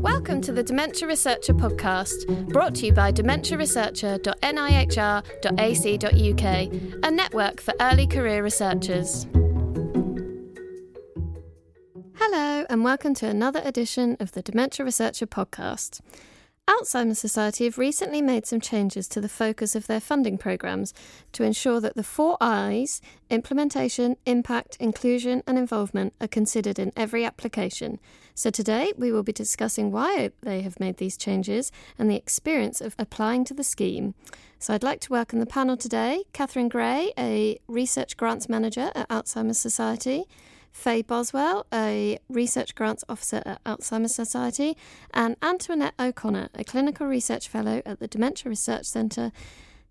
Welcome to the Dementia Researcher podcast, brought to you by dementiaresearcher.nihr.ac.uk, a network for early career researchers. Hello, and welcome to another edition of the Dementia Researcher podcast. Alzheimer's Society have recently made some changes to the focus of their funding programmes to ensure that the four I's implementation, impact, inclusion, and involvement are considered in every application. So today we will be discussing why they have made these changes and the experience of applying to the scheme. So I'd like to welcome the panel today Catherine Gray, a research grants manager at Alzheimer's Society. Faye Boswell, a Research Grants Officer at Alzheimer's Society, and Antoinette O'Connor, a Clinical Research Fellow at the Dementia Research Centre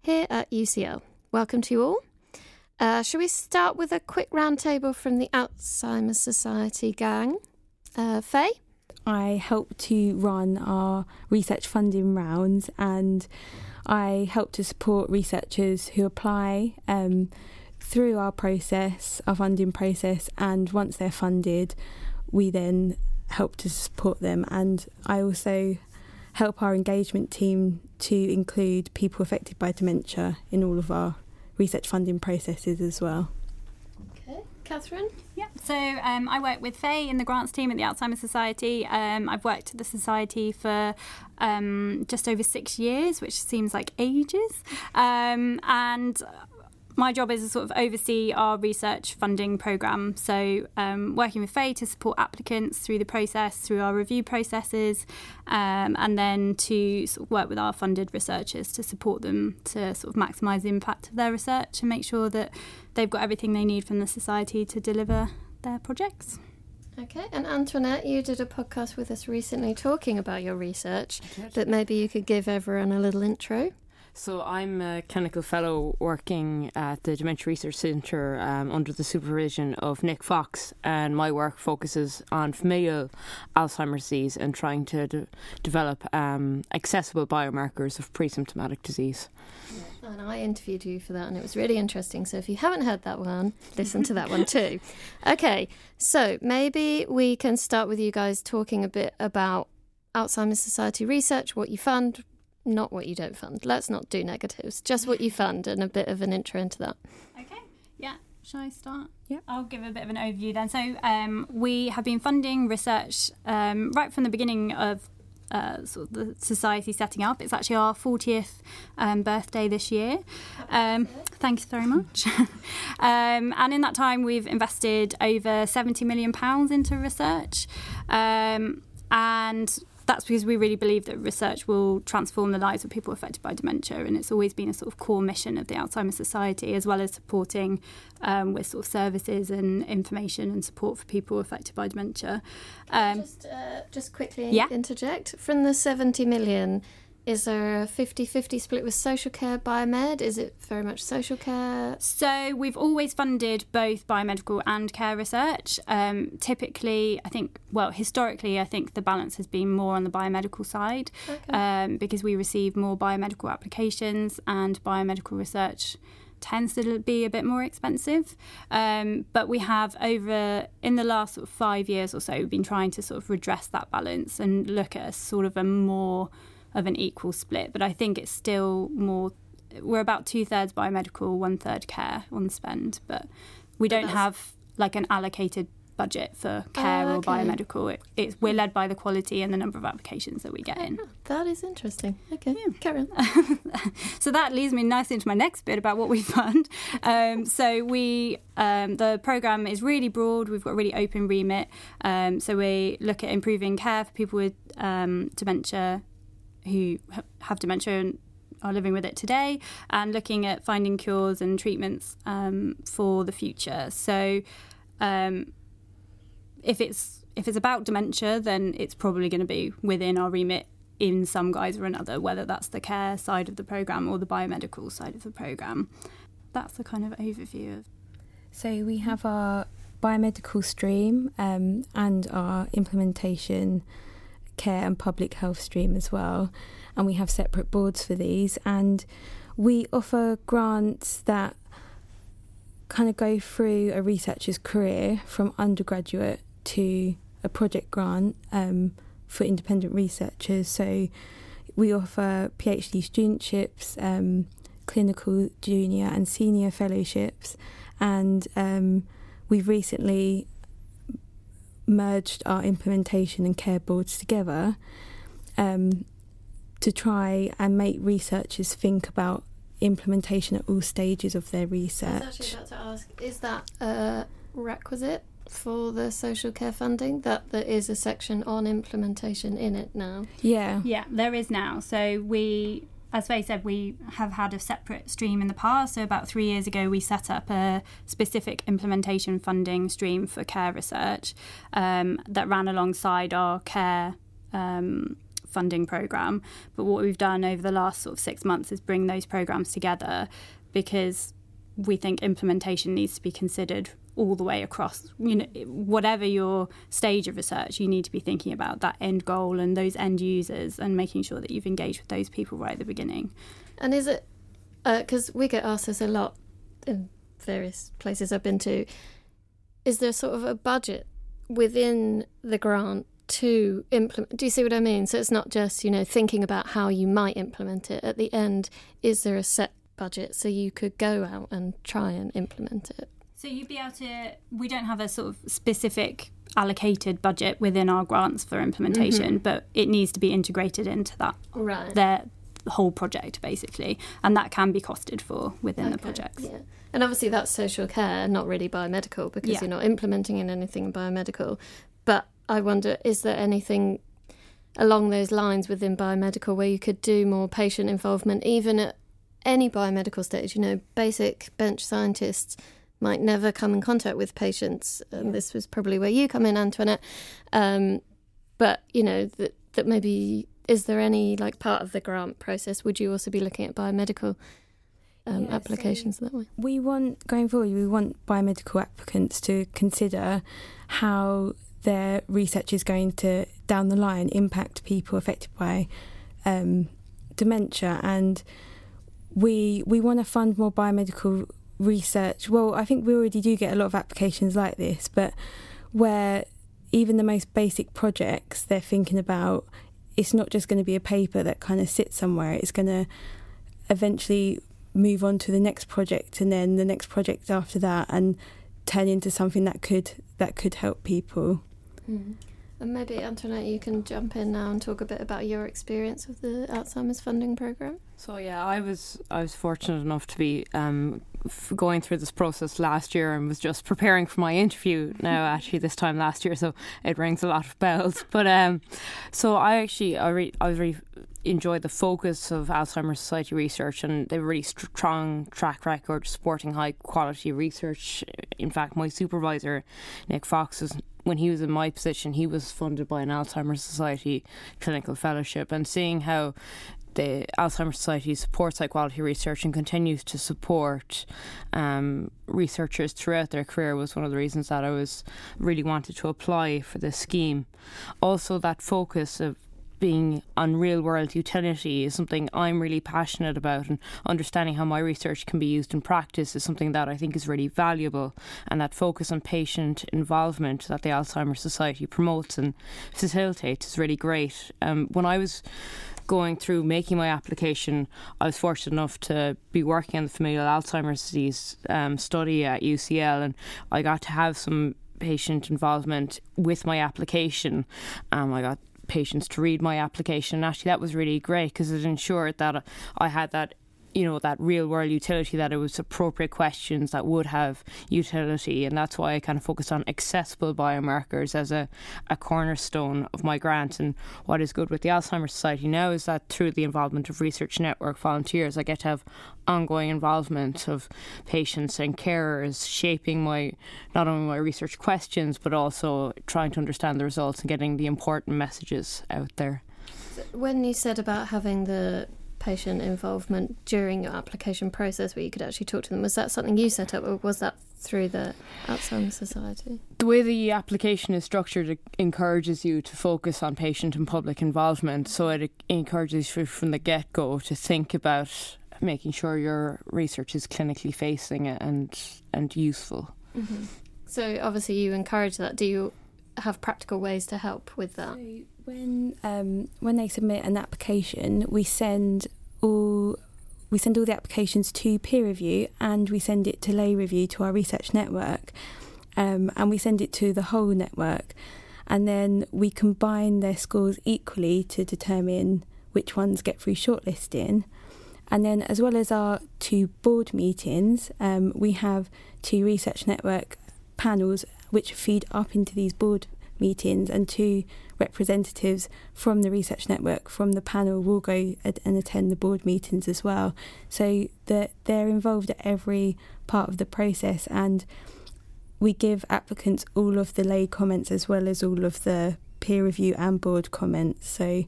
here at UCL. Welcome to you all. Uh, shall we start with a quick roundtable from the Alzheimer's Society gang? Uh, Faye? I help to run our research funding rounds and I help to support researchers who apply. Um, through our process, our funding process, and once they're funded, we then help to support them. And I also help our engagement team to include people affected by dementia in all of our research funding processes as well. Okay, Catherine? Yeah, so um, I work with Faye in the grants team at the Alzheimer's Society. Um, I've worked at the Society for um, just over six years, which seems like ages. Um, and my job is to sort of oversee our research funding program. So, um, working with Faye to support applicants through the process, through our review processes, um, and then to sort of work with our funded researchers to support them to sort of maximise the impact of their research and make sure that they've got everything they need from the society to deliver their projects. Okay, and Antoinette, you did a podcast with us recently talking about your research, but maybe you could give everyone a little intro. So I'm a clinical fellow working at the Dementia Research Centre um, under the supervision of Nick Fox, and my work focuses on familial Alzheimer's disease and trying to de- develop um, accessible biomarkers of pre-symptomatic disease. And I interviewed you for that, and it was really interesting. So if you haven't heard that one, listen to that one too. Okay, so maybe we can start with you guys talking a bit about Alzheimer's Society research, what you fund, not what you don't fund. Let's not do negatives, just what you fund and a bit of an intro into that. Okay, yeah. Shall I start? Yeah. I'll give a bit of an overview then. So, um, we have been funding research um, right from the beginning of uh, sort of the society setting up. It's actually our 40th um, birthday this year. Um, thank you very much. um, and in that time, we've invested over £70 million into research. Um, and that's because we really believe that research will transform the lives of people affected by dementia, and it's always been a sort of core mission of the Alzheimer's Society, as well as supporting um, with sort of services and information and support for people affected by dementia. Um, just, uh, just quickly yeah? interject from the seventy million. Is there a 50 50 split with social care, biomed? Is it very much social care? So, we've always funded both biomedical and care research. Um, typically, I think, well, historically, I think the balance has been more on the biomedical side okay. um, because we receive more biomedical applications and biomedical research tends to be a bit more expensive. Um, but we have over in the last sort of five years or so, we've been trying to sort of redress that balance and look at a sort of a more of an equal split, but I think it's still more. We're about two thirds biomedical, one third care on spend, but we don't have like an allocated budget for care oh, okay. or biomedical. It, it's we're led by the quality and the number of applications that we get in. that is interesting. Okay, yeah. Karen. so that leads me nicely into my next bit about what we fund. Um, so we um, the program is really broad. We've got a really open remit. Um, so we look at improving care for people with um, dementia who have dementia and are living with it today, and looking at finding cures and treatments um, for the future. So, um, if it's if it's about dementia, then it's probably going to be within our remit in some guise or another, whether that's the care side of the program or the biomedical side of the program. That's the kind of overview of. So we have our biomedical stream um, and our implementation care and public health stream as well. And we have separate boards for these. And we offer grants that kind of go through a researcher's career from undergraduate to a project grant um, for independent researchers. So we offer PhD studentships, um, clinical junior and senior fellowships, and um, we've recently merged our implementation and care boards together um, to try and make researchers think about implementation at all stages of their research. I was actually about to ask: Is that a requisite for the social care funding that there is a section on implementation in it now? Yeah. Yeah, there is now. So we, as Faye said, we have had a separate stream in the past. So about three years ago, we set up a specific implementation funding stream for care research um, that ran alongside our care. Um, funding program but what we've done over the last sort of six months is bring those programs together because we think implementation needs to be considered all the way across you know whatever your stage of research you need to be thinking about that end goal and those end users and making sure that you've engaged with those people right at the beginning. And is it because uh, we get asked this a lot in various places i've been to is there sort of a budget within the grant to implement do you see what i mean? So it's not just you know thinking about how you might implement it. At the end is there a set budget so you could go out and try and implement it so you'd be able to. We don't have a sort of specific allocated budget within our grants for implementation, mm-hmm. but it needs to be integrated into that. Right. Their whole project basically, and that can be costed for within okay. the projects. Yeah. And obviously that's social care, not really biomedical, because yeah. you're not implementing in anything biomedical. But I wonder, is there anything along those lines within biomedical where you could do more patient involvement, even at any biomedical stage? You know, basic bench scientists might never come in contact with patients. And yeah. this was probably where you come in, Antoinette. Um, but you know that that maybe is there any like part of the grant process? Would you also be looking at biomedical um, yeah, applications so that way? We want going forward. We want biomedical applicants to consider how their research is going to down the line impact people affected by um, dementia and we we want to fund more biomedical research. Well, I think we already do get a lot of applications like this, but where even the most basic projects they're thinking about, it's not just going to be a paper that kind of sits somewhere. It's going to eventually move on to the next project and then the next project after that and turn into something that could that could help people. Mm. And maybe Antoinette, you can jump in now and talk a bit about your experience with the Alzheimer's funding program. So yeah, I was I was fortunate enough to be um, f- going through this process last year and was just preparing for my interview now actually this time last year, so it rings a lot of bells. But um, so I actually I re- I really enjoyed the focus of Alzheimer's Society research and they have a really strong track record supporting high quality research. In fact, my supervisor Nick Fox was when he was in my position, he was funded by an Alzheimer's Society clinical fellowship, and seeing how the Alzheimer's Society supports high quality research and continues to support um, researchers throughout their career was one of the reasons that I was really wanted to apply for this scheme. Also, that focus of being on real world utility is something I'm really passionate about, and understanding how my research can be used in practice is something that I think is really valuable. And that focus on patient involvement that the Alzheimer's Society promotes and facilitates is really great. Um, when I was going through making my application, I was fortunate enough to be working on the familial Alzheimer's disease um, study at UCL, and I got to have some patient involvement with my application. Um, I got patients to read my application. And actually, that was really great because it ensured that I had that you know that real world utility that it was appropriate questions that would have utility. And that's why I kind of focused on accessible biomarkers as a, a cornerstone of my grant. And what is good with the Alzheimer's Society now is that through the involvement of research network volunteers I get to have ongoing involvement of patients and carers shaping my not only my research questions but also trying to understand the results and getting the important messages out there. When you said about having the patient involvement during your application process where you could actually talk to them. Was that something you set up or was that through the Alzheimer's Society? The way the application is structured it encourages you to focus on patient and public involvement. So it encourages you from the get go to think about making sure your research is clinically facing and and useful. Mm-hmm. So obviously you encourage that. Do you have practical ways to help with that? When um, when they submit an application, we send all we send all the applications to peer review and we send it to lay review to our research network, um, and we send it to the whole network, and then we combine their scores equally to determine which ones get through shortlisting. And then, as well as our two board meetings, um, we have two research network panels which feed up into these board meetings, and two representatives from the research network from the panel will go and attend the board meetings as well. So that they're involved at every part of the process, and we give applicants all of the lay comments as well as all of the peer review and board comments. So,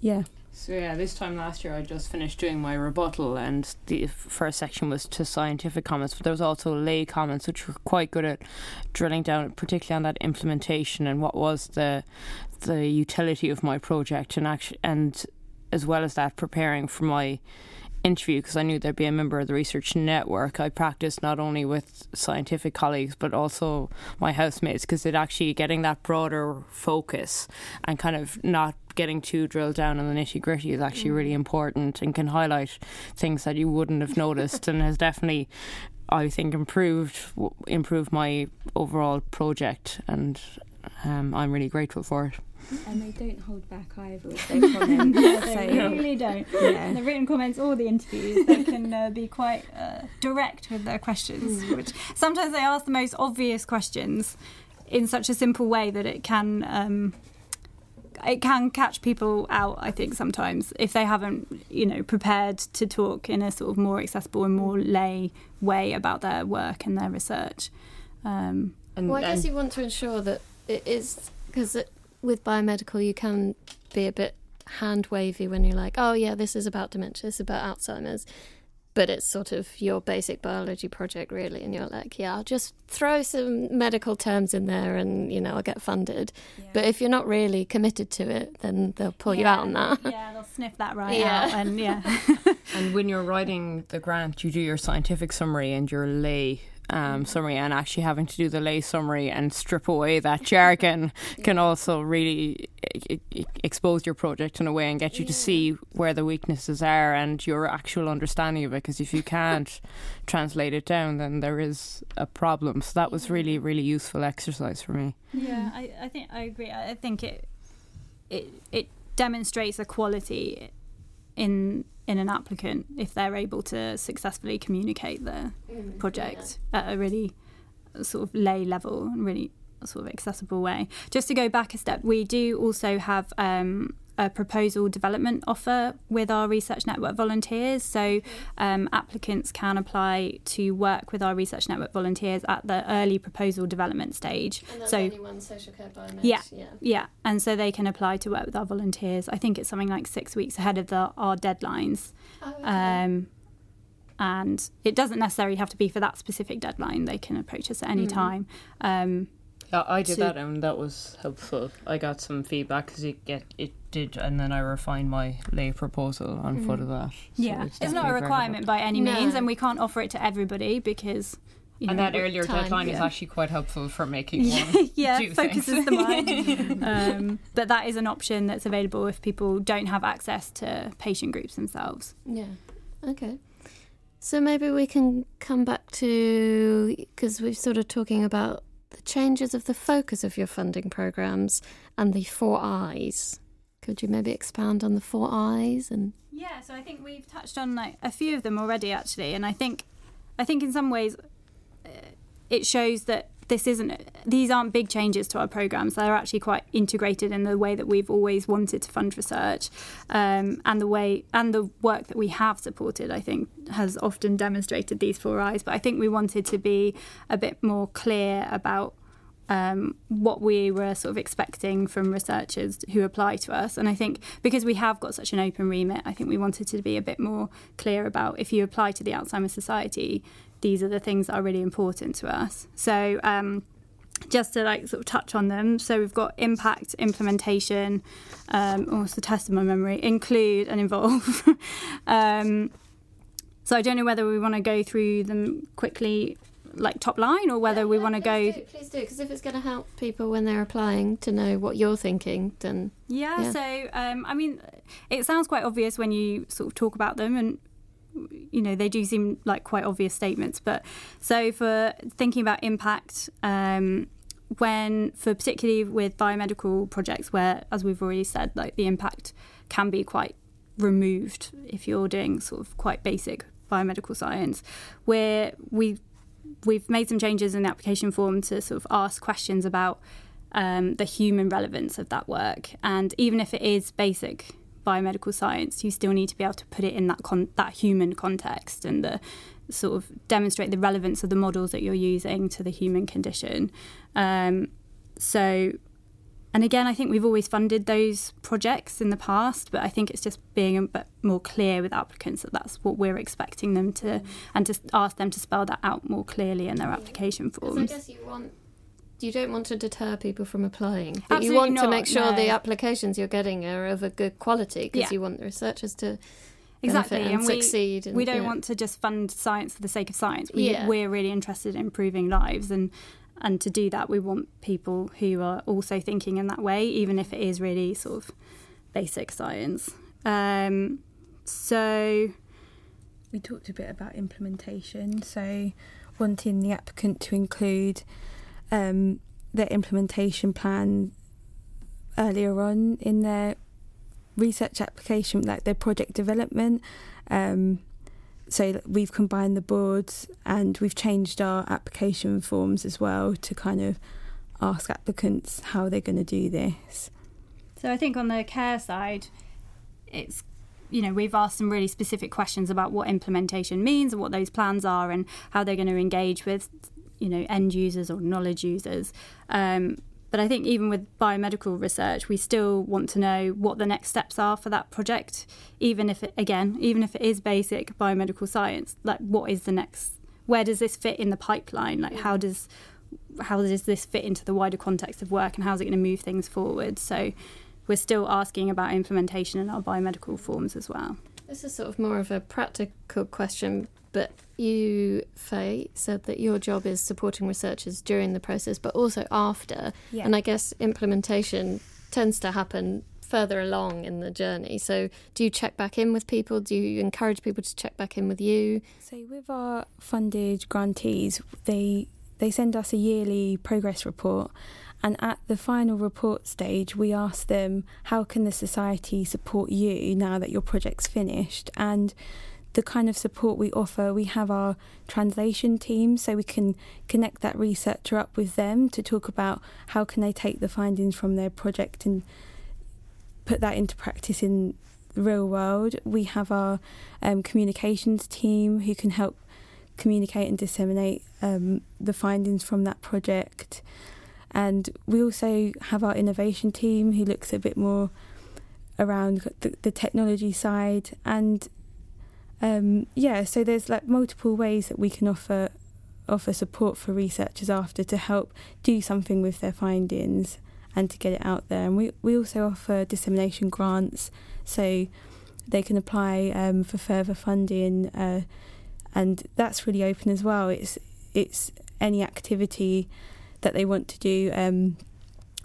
yeah. So yeah, this time last year I just finished doing my rebuttal, and the first section was to scientific comments, but there was also lay comments, which were quite good at drilling down, particularly on that implementation and what was the the utility of my project, and actually, and as well as that, preparing for my interview because I knew there'd be a member of the research network. I practiced not only with scientific colleagues but also my housemates because it actually getting that broader focus and kind of not getting too drilled down on the nitty gritty is actually really mm. important and can highlight things that you wouldn't have noticed and has definitely I think improved improved my overall project and um, I'm really grateful for it and they don't hold back either with their comments. they really don't. Yeah. The written comments or the interviews, they can uh, be quite uh, direct with their questions. Mm. Which sometimes they ask the most obvious questions in such a simple way that it can. Um, it can catch people out, I think, sometimes if they haven't, you know, prepared to talk in a sort of more accessible and more lay way about their work and their research. Um, and, well, I guess you want to ensure that it is because with biomedical, you can be a bit hand wavy when you're like, oh, yeah, this is about dementia, this is about Alzheimer's. But it's sort of your basic biology project, really. And you're like, yeah, I'll just throw some medical terms in there and, you know, I'll get funded. Yeah. But if you're not really committed to it, then they'll pull yeah. you out on that. Yeah, they'll sniff that right yeah. out. And yeah. and when you're writing the grant, you do your scientific summary and your lay um, summary and actually having to do the lay summary and strip away that jargon can also really I- I- expose your project in a way and get you to see where the weaknesses are and your actual understanding of it. Because if you can't translate it down, then there is a problem. So that was really, really useful exercise for me. Yeah, I, I think I agree. I think it it it demonstrates a quality in in an applicant if they're able to successfully communicate their mm, project yeah. at a really sort of lay level and really sort of accessible way. Just to go back a step, we do also have um, a proposal development offer with our Research Network volunteers. So um, applicants can apply to work with our Research Network volunteers at the early proposal development stage. so anyone social care biomed. Yeah, yeah, yeah, and so they can apply to work with our volunteers. I think it's something like six weeks ahead of the, our deadlines. Oh, okay. um, and it doesn't necessarily have to be for that specific deadline. They can approach us at any mm. time. Um, I did to, that and that was helpful. I got some feedback because it get it did, and then I refined my lay proposal on mm. foot of that. So yeah, it's, it's not a requirement by any means, no. and we can't offer it to everybody because. You and know, that earlier time, deadline yeah. is actually quite helpful for making one. yeah, focuses the mind. um, but that is an option that's available if people don't have access to patient groups themselves. Yeah. Okay. So maybe we can come back to because we're sort of talking about the changes of the focus of your funding programs and the four I's. Could you maybe expand on the four I's and Yeah, so I think we've touched on like a few of them already actually and I think I think in some ways uh, it shows that this isn't these aren't big changes to our programs they're actually quite integrated in the way that we've always wanted to fund research um, and the way and the work that we have supported i think has often demonstrated these four I's but i think we wanted to be a bit more clear about um, what we were sort of expecting from researchers who apply to us. And I think because we have got such an open remit, I think we wanted to be a bit more clear about if you apply to the Alzheimer's Society, these are the things that are really important to us. So um, just to like sort of touch on them. So we've got impact, implementation, um, oh, the test of my memory, include and involve. um, so I don't know whether we want to go through them quickly like top line or whether Yeah, we no, want to go do, please do because if it's going to help people when they're applying to know what you're thinking then Yeah, Yeah. so um, I mean, it sounds quite obvious when you sort of talk about them, and you know they do seem like quite obvious statements. But so for thinking about impact, um, when for particularly with biomedical projects, where as we've already said, like the impact can be quite removed if you're doing sort of quite basic biomedical science, where we we've made some changes in the application form to sort of ask questions about um, the human relevance of that work. And even if it is basic biomedical science, you still need to be able to put it in that con- that human context and the sort of demonstrate the relevance of the models that you're using to the human condition. Um, so, and again, I think we've always funded those projects in the past, but I think it's just being a bit more clear with applicants that that's what we're expecting them to, and to ask them to spell that out more clearly in their application because I forms. guess you want you don't want to deter people from applying but Absolutely you want to make sure the applications you're getting are of a good quality because Yeah. you want the researchers to Exactly, benefit and, and we- succeed and, we don't yeah. want to just fund science for the sake of science. We, Yeah. We're really interested in improving lives, and and to do that, we want people who are also thinking in that way, even if it is really sort of basic science. Um, so We talked a bit about implementation, so wanting the applicant to include um, their implementation plan earlier on in their research application, like their project development. Um, so we've combined the boards and we've changed our application forms as well to kind of ask applicants how they're going to do this. So I think on the care side, it's you know we've asked some really specific questions about what implementation means and what those plans are and how they're going to engage with you know end users or knowledge users. Um, but I think even with biomedical research, we still want to know what the next steps are for that project, even if it, again, even if it is basic biomedical science. Like, what is the next? Where does this fit in the pipeline? Like, how does how does this fit into the wider context of work, and how's it going to move things forward? So, we're still asking about implementation in our biomedical forms as well. This is sort of more of a practical question, but you, Faye, said that your job is supporting researchers during the process, but also after. Yeah. And I guess implementation tends to happen further along in the journey. So, do you check back in with people? Do you encourage people to check back in with you? So with our funded grantees, they they send us a yearly progress report and at the final report stage we ask them how can the society support you now that your project's finished and the kind of support we offer we have our translation team so we can connect that researcher up with them to talk about how can they take the findings from their project and put that into practice in the real world we have our um, communications team who can help communicate and disseminate um, the findings from that project. And we also have our innovation team who looks a bit more around the, the technology side. And um, yeah, so there's like multiple ways that we can offer offer support for researchers after to help do something with their findings and to get it out there. And we, we also offer dissemination grants so they can apply um, for further funding. Uh, and that's really open as well. It's it's any activity that they want to do um,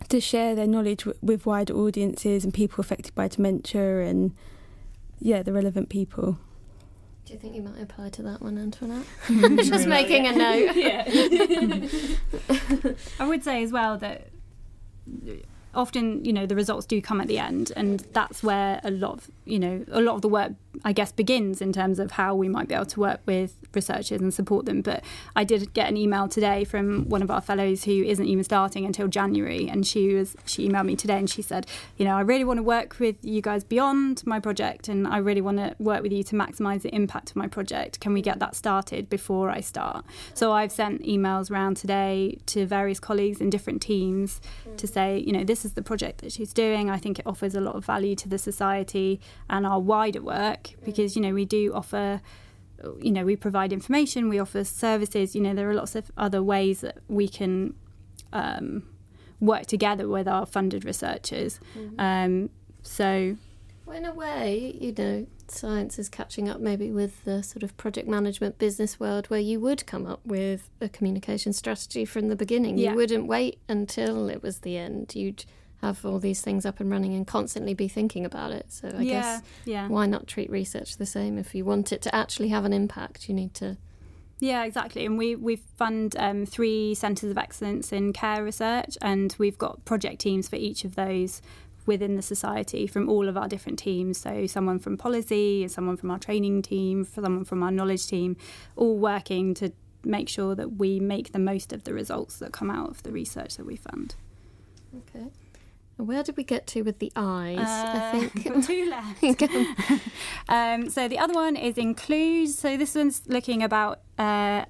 to share their knowledge w- with wider audiences and people affected by dementia and yeah, the relevant people. Do you think you might apply to that one, Antoinette? Just making a note. yeah. I would say as well that often you know the results do come at the end and that's where a lot of you know a lot of the work i guess begins in terms of how we might be able to work with researchers and support them. But i did get an email today from one of our fellows who isn't even starting until january. And she was she emailed me today and she said you know i really want to work with you guys beyond my project and i really want to work with you to maximize the impact of my project. Can we get that started before i start? So i've sent emails around today to various colleagues in different teams to say, you know, this is the project that she's doing. I think it offers a lot of value to the society and our wider work because, you know, we do offer, you know, we provide information, we offer services. You know, there are lots of other ways that we can um, work together with our funded researchers. Um, so, Well, in a way, you know, science is catching up maybe with the sort of project management business world where you would come up with a communication strategy from the beginning. Yeah. You wouldn't wait until it was the end. You'd have all these things up and running and constantly be thinking about it. So I yeah, guess yeah, why not treat research the same? If you want it to actually have an impact, you need to. yeah, exactly. And we we fund um, three centres of excellence in care research, and we've got project teams for each of those within the society from all of our different teams. So someone from policy, someone from our training team, someone from our knowledge team, all working to make sure that we make the most of the results that come out of the research that we fund. Okay. Where did we get to with the eyes? I Uh, think. two left. um, so the other one is include. So this one's looking about uh,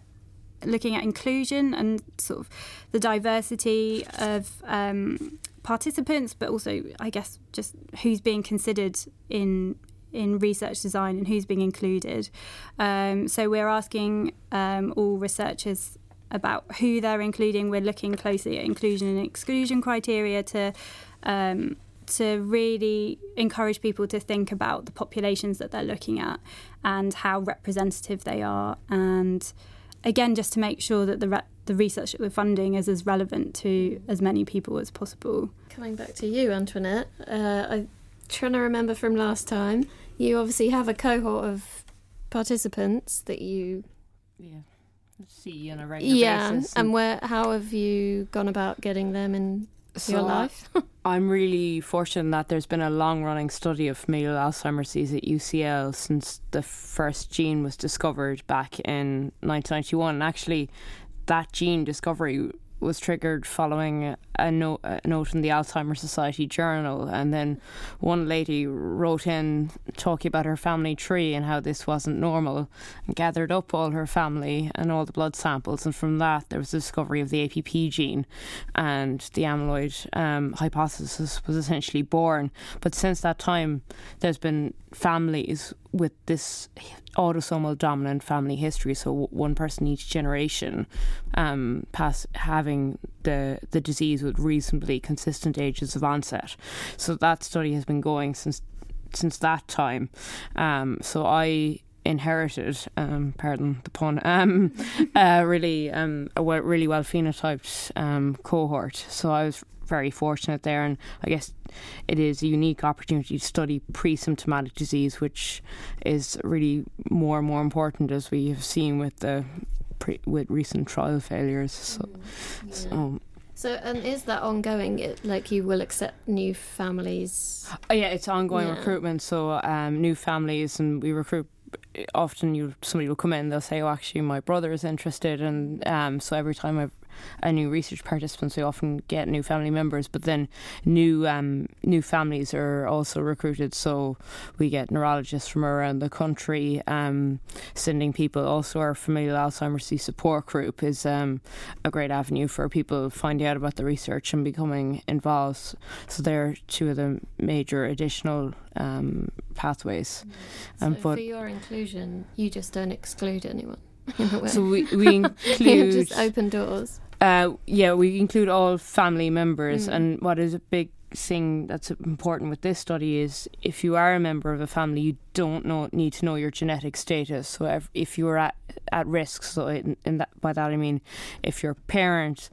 looking at inclusion and sort of the diversity of um, participants, but also I guess just who's being considered in in research design and who's being included. Um, so we're asking um, all researchers about who they're including. We're looking closely at inclusion and exclusion criteria to um, to really encourage people to think about the populations that they're looking at and how representative they are, and again, just to make sure that the re- the research that we're funding is as relevant to as many people as possible. Coming back to you, Antoinette, uh, I'm trying to remember from last time. You obviously have a cohort of participants that you, Yeah. See on a regular basis yeah, basis. and where how have you gone about getting them in so your life? I'm really fortunate that there's been a long running study of familial Alzheimer's disease at UCL since the first gene was discovered back in 1991. And actually, that gene discovery was triggered following a note, a note in the Alzheimer's Society journal. And then one lady wrote in talking about her family tree and how this wasn't normal and gathered up all her family and all the blood samples. And from that, there was the discovery of the APP gene and the amyloid um, hypothesis was essentially born. But since that time, there's been families with this autosomal dominant family history. So one person each generation um, pass having the the disease with reasonably consistent ages of onset. So that study has been going since since that time. Um, so I inherited, um, pardon the pun, um, uh, really um, a well, really well phenotyped um, cohort. So I was very fortunate there, and I guess it is a unique opportunity to study pre-symptomatic disease, which is really more and more important as we have seen with the pre- with recent trial failures. So, so So, and is that ongoing? It, like, you will accept new families? Oh, yeah, it's ongoing Yeah. recruitment. So um, new families, and we recruit. Often, you somebody will come in, they'll say, "Oh, actually, my brother is interested," and um, so every time I've a new research participants, we often get new family members. But then new um, new families are also recruited. So we get neurologists from around the country um, sending people. Also, our familial Alzheimer's disease support group is um, a great avenue for people finding out about the research and becoming involved. So they're two of the major additional um, pathways. So, Um, but- for your inclusion, you just don't exclude anyone. In a way. So we, we include just open doors. Uh, yeah, we include all family members, Mm. and what is a big thing that's important with this study is if you are a member of a family, you don't know need to know your genetic status. So if, if you are at at risk, so in, in that by that I mean if your parent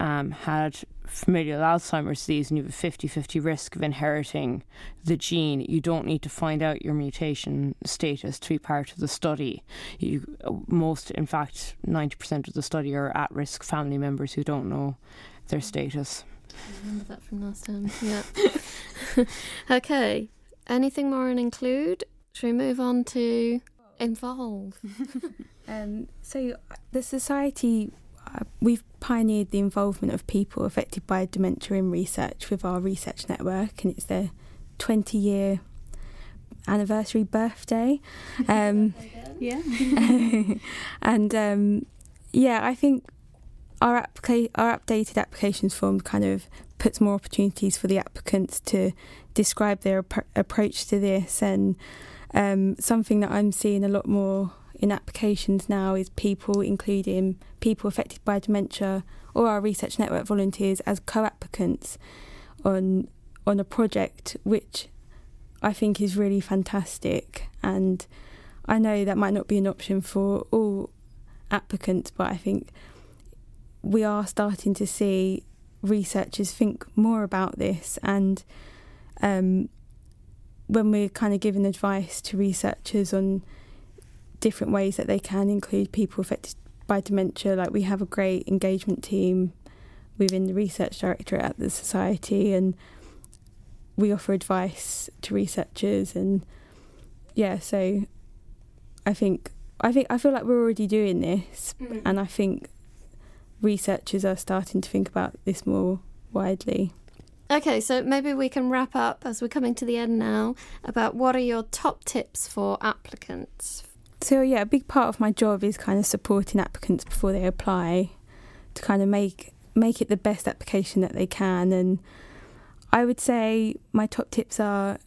um, had familial Alzheimer's disease and you have a 50-50 risk of inheriting the gene, you don't need to find out your mutation status to be part of the study. You most, in fact, ninety percent of the study are at-risk family members who don't know their status. I remember that from last time. Yeah. okay. Anything more on include? Should we move on to involve? Um, so the society, uh, we've pioneered the involvement of people affected by dementia in research with our research network, and it's their 20 year anniversary birthday. Um, Yeah. and um, yeah, I think our applica- our updated applications form kind of puts more opportunities for the applicants to describe their appro- approach to this, and um, something that I'm seeing a lot more in applications now is people including people affected by dementia or our research network volunteers as co-applicants on on a project which I think is really fantastic. And I know that might not be an option for all applicants, but I think we are starting to see researchers think more about this. And um, when we're kind of giving advice to researchers on different ways that they can include people affected by dementia, like we have a great engagement team within the research directorate at the society and we offer advice to researchers and yeah so i think i think i feel like we're already doing this mm-hmm. and i think researchers are starting to think about this more widely okay so maybe we can wrap up as we're coming to the end now about what are your top tips for applicants so yeah a big part of my job is kind of supporting applicants before they apply to kind of make make it the best application that they can. And I would say my top tips are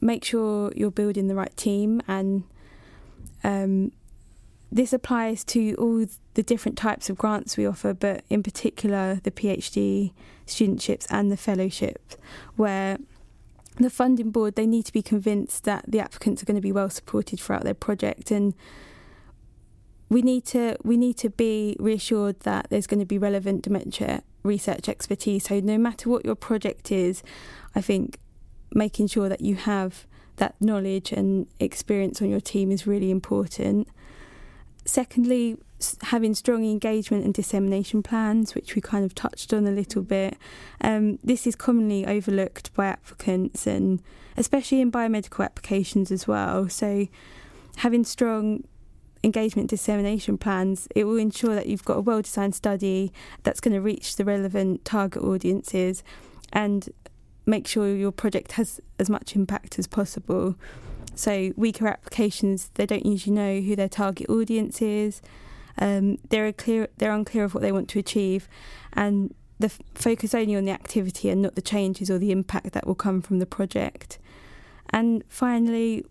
make sure you're building the right team, and um, this applies to all the different types of grants we offer, but in particular the PhD studentships and the fellowship, where the funding board they need to be convinced that the applicants are going to be well supported throughout their project and we need to we need to be reassured that there's going to be relevant dementia research expertise. So no matter what your project is, I think making sure that you have that knowledge and experience on your team is really important. Secondly, having strong engagement and dissemination plans, which we kind of touched on a little bit. Um, this is commonly overlooked by applicants and especially in biomedical applications as well. So, having strong engagement dissemination plans, it will ensure that you've got a well designed study that's going to reach the relevant target audiences and make sure your project has as much impact as possible. So, weaker applications, they don't usually know who their target audience is. Um, they're clear, they're unclear of what they want to achieve, and the f- focus only on the activity and not the changes or the impact that will come from the project. And finally,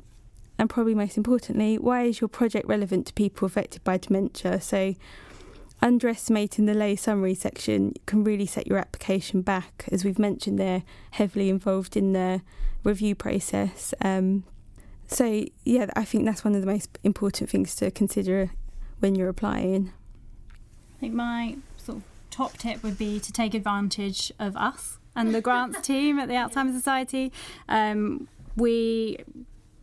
and probably most importantly, why is your project relevant to people affected by dementia? So, underestimating the lay summary section can really set your application back. As we've mentioned, they're heavily involved in the review process. Um, so, yeah, I think that's one of the most important things to consider when you're applying. I think my sort of top tip would be to take advantage of us and the grants team at the Alzheimer's Society. Um, we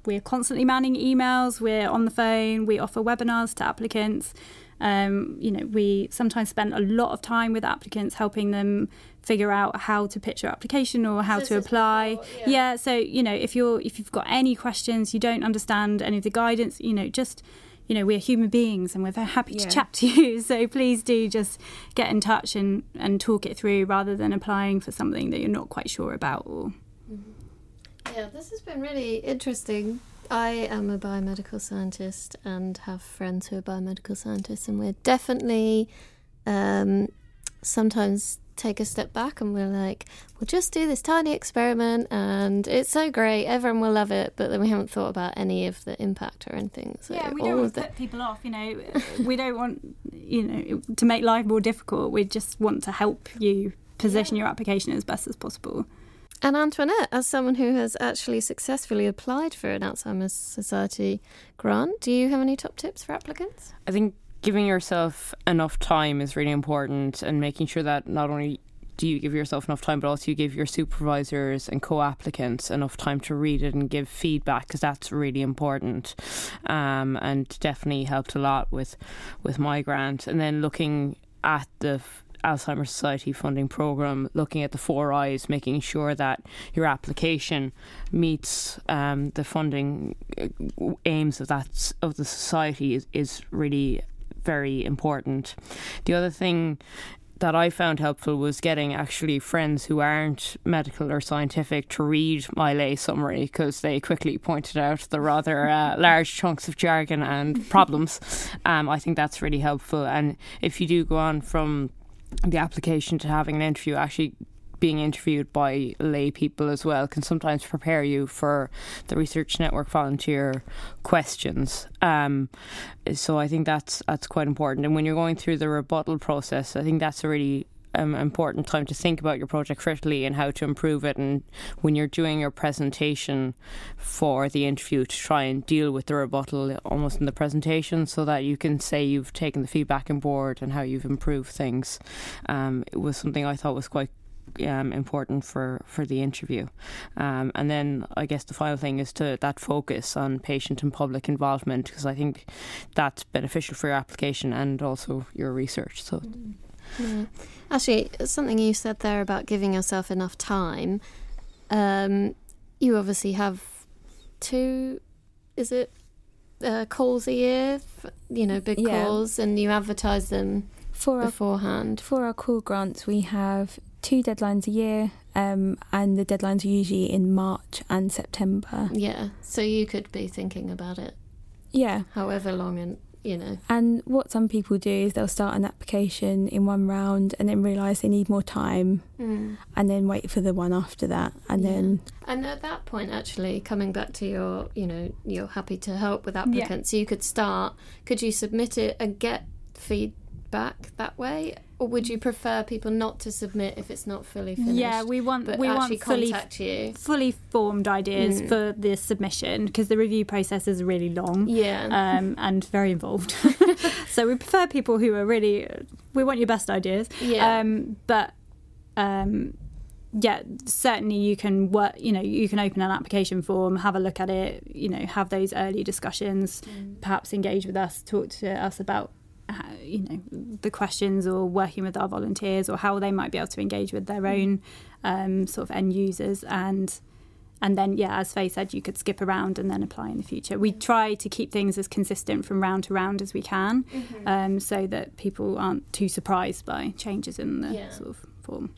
we're constantly manning emails, we're on the phone, we offer webinars to applicants. Um, you know, we sometimes spend a lot of time with applicants helping them figure out how to pitch your application or how to apply. Before, yeah. yeah. so you know, if you're if you've got any questions, you don't understand any of the guidance, you know, just you know, we're human beings and we're very happy yeah. to chat to you. So please do just get in touch and, and talk it through rather than applying for something that you're not quite sure about or yeah, this has been really interesting. I am a biomedical scientist and have friends who are biomedical scientists, and we're definitely um, sometimes take a step back and we're like, we'll just do this tiny experiment and it's so great, everyone will love it, but then we haven't thought about any of the impact or anything. So yeah, we don't want to put people off, you know, we don't want, you know, to make life more difficult. We just want to help you position yeah. your application as best as possible. And Antoinette, as someone who has actually successfully applied for an Alzheimer's Society grant, do you have any top tips for applicants? I think giving yourself enough time is really important and making sure that not only do you give yourself enough time, but also you give your supervisors and co applicants enough time to read it and give feedback because that's really important um, and definitely helped a lot with, with my grant. And then looking at the Alzheimer's Society funding program, looking at the four I's, making sure that your application meets um, the funding uh, aims of that of the society is, is really very important. The other thing that I found helpful was getting actually friends who aren't medical or scientific to read my lay summary because they quickly pointed out the rather uh, large chunks of jargon and problems. Um, I think that's really helpful. And if you do go on from the application to having an interview actually being interviewed by lay people as well can sometimes prepare you for the research network volunteer questions. Um, so I think that's that's quite important. And when you're going through the rebuttal process, I think that's a really um, important time to think about your project critically and how to improve it. And when you're doing your presentation for the interview, to try and deal with the rebuttal almost in the presentation so that you can say you've taken the feedback on board and how you've improved things. Um, it was something I thought was quite um, important for, for the interview. Um, and then I guess the final thing is to that focus on patient and public involvement because I think that's beneficial for your application and also your research. So. Yeah. Actually, something you said there about giving yourself enough time. Um, you obviously have two, is it uh, calls a year? You know, big Yeah. calls, and you advertise them For our beforehand. For our call grants, we have two deadlines a year, um, and the deadlines are usually in March and September. Yeah, so you could be thinking about it Yeah, however long, and you know. and what some people do is they'll start an application in one round and then realise they need more time, and then wait for the one after that, and Yeah. then And at that point, actually, coming back to your, you know, you're happy to help with applicants. So you could start. Could you submit it and get feedback that way, or would you prefer people not to submit if it's not fully finished? Yeah, we want but we want fully contact you. fully formed ideas Mm. for the submission because the review process is really long. Yeah. Um, and very involved. so we prefer people who are really. We want your best ideas. yeah. Um, but um, yeah, certainly you can work. You know, you can open an application form, have a look at it. You know, have those early discussions. Mm. Perhaps engage with us, talk to us about. How, you know the questions or working with our volunteers or how they might be able to engage with their own um, sort of end users and and then yeah as Faye said you could skip around and then apply in the future we try to keep things as consistent from round to round as we can Mm-hmm. um, so that people aren't too surprised by changes in the Yeah. sort of form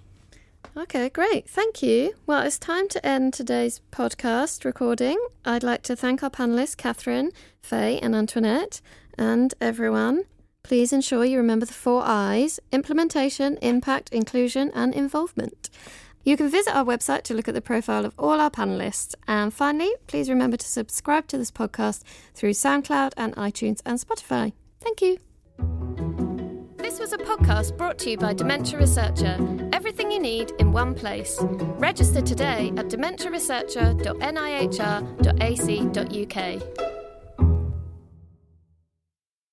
Okay, great. Thank you. Well, it's time to end today's podcast recording. I'd like to thank our panelists, Catherine, Faye, and Antoinette, and everyone. Please ensure you remember the four I's implementation, impact, inclusion, and involvement. You can visit our website to look at the profile of all our panelists. And finally, please remember to subscribe to this podcast through SoundCloud and iTunes and Spotify. Thank you. This was a podcast brought to you by Dementia Researcher. Everything you need in one place. Register today at dementiaresearcher.nihr.ac.uk.